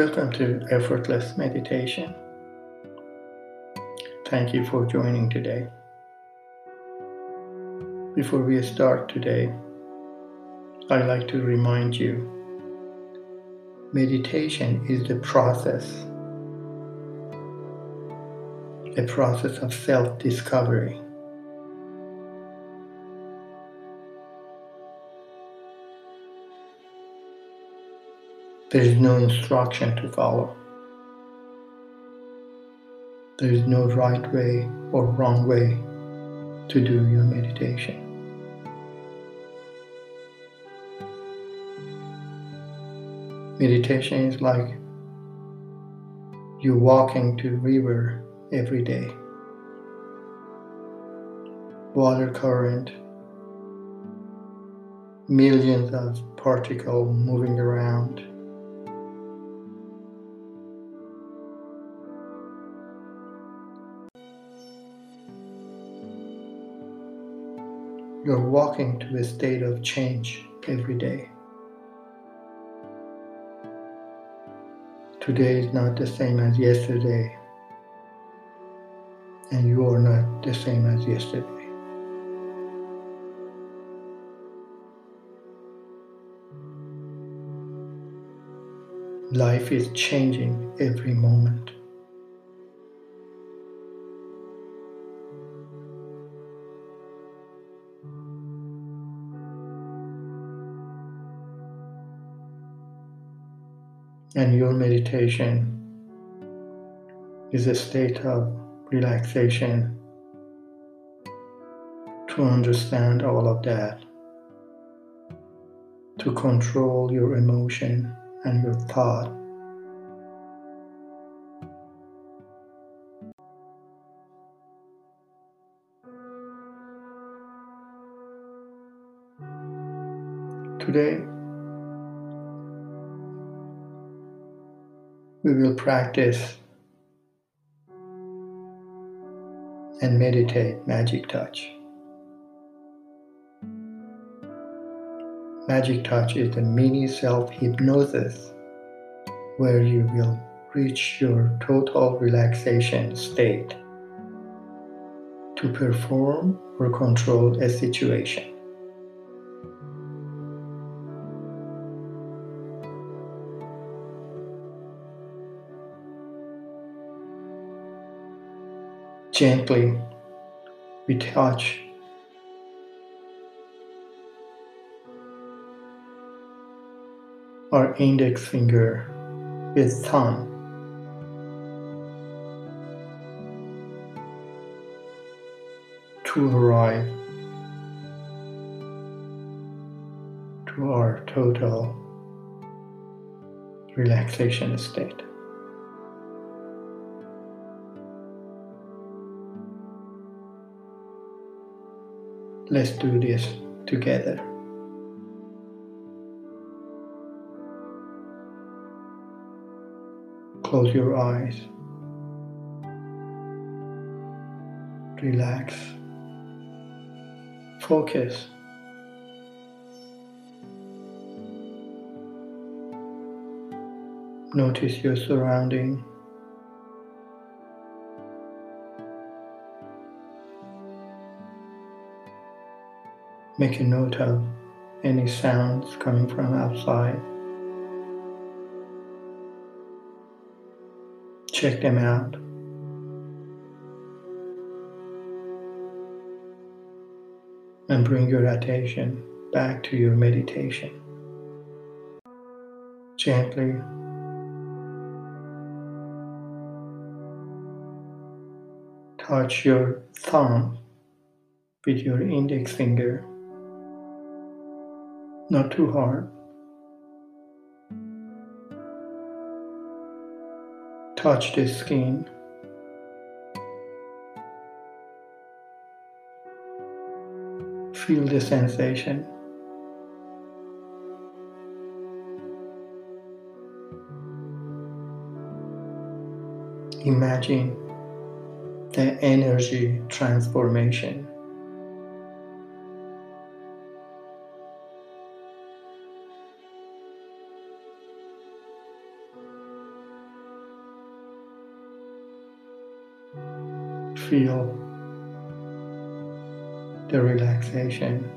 Welcome to Effortless Meditation. Thank you for joining today. Before we start today, I'd like to remind you meditation is the process, a process of self discovery. There is no instruction to follow. There is no right way or wrong way to do your meditation. Meditation is like you walking to river every day. Water current, millions of particles moving around You're walking to a state of change every day. Today is not the same as yesterday, and you are not the same as yesterday. Life is changing every moment. And your meditation is a state of relaxation to understand all of that, to control your emotion and your thought. Today, we will practice and meditate magic touch. Magic touch is the mini self hypnosis where you will reach your total relaxation state to perform or control a situation. Gently, we touch our index finger with thumb. To arrive to our total relaxation state. Let's do this together. Close your eyes. Relax. Focus. Notice your surrounding. Make a note of any sounds coming from outside. Check them out. And bring your attention back to your meditation. Gently touch your thumb with your index finger not too hard. Touch the skin. Feel the sensation. Imagine the energy transformation. Feel the relaxation.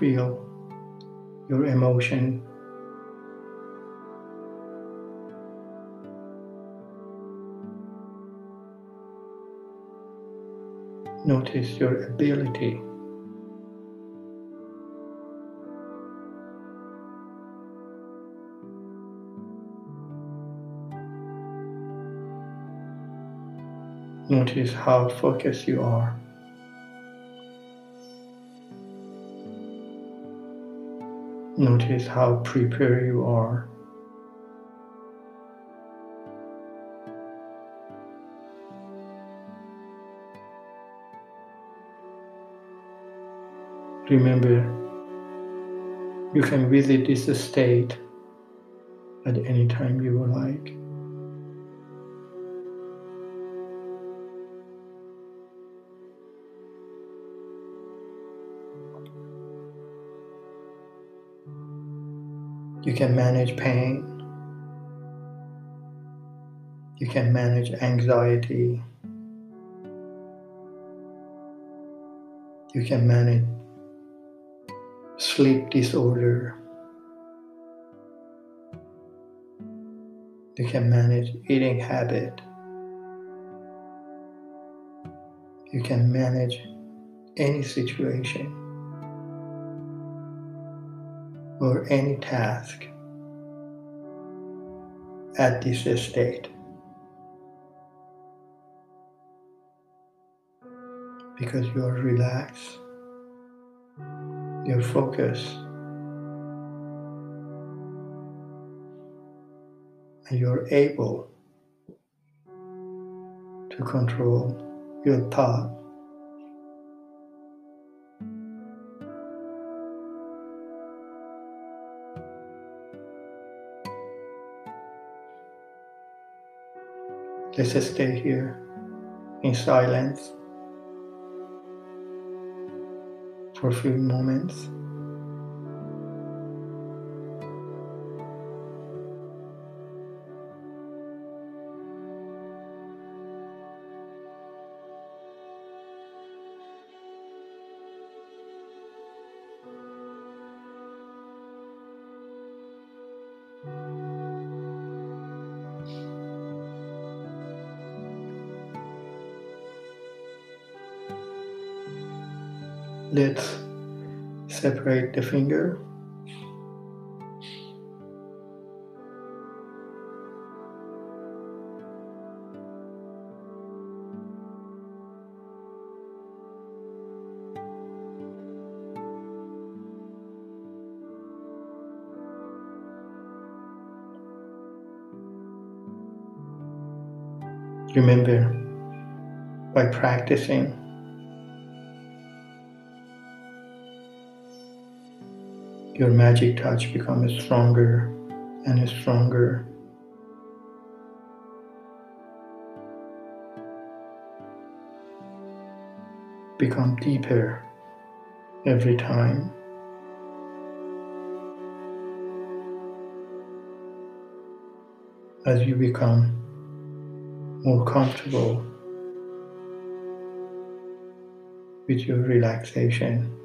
Feel your emotion Notice your ability Notice how focused you are. Notice how prepared you are. Remember, you can visit this state at any time you would like. You can manage pain. You can manage anxiety. You can manage sleep disorder. You can manage eating habit. You can manage any situation or any task at this state. Because you are relaxed your focus and you're able to control your thought. Let's just stay here in silence. for a few moments. Let's separate the finger. Remember, by practicing your magic touch becomes stronger and stronger. Become deeper every time. As you become more comfortable with your relaxation.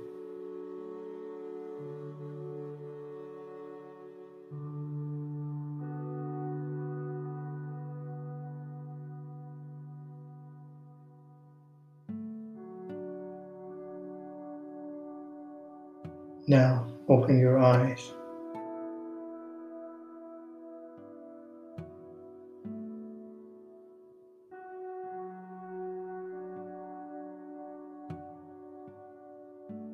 Now open your eyes.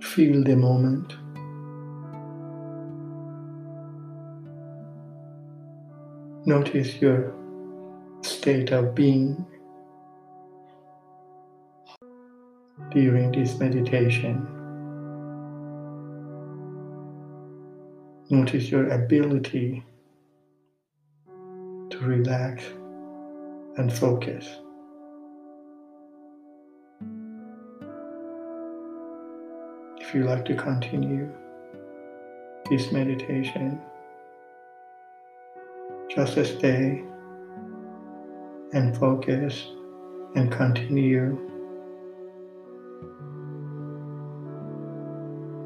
Feel the moment. Notice your state of being during this meditation. Notice your ability to relax and focus. If you like to continue, this meditation, just stay and focus and continue.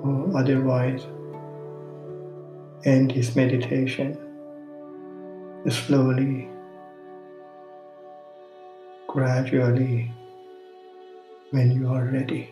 Or otherwise, end this meditation slowly, gradually, when you are ready.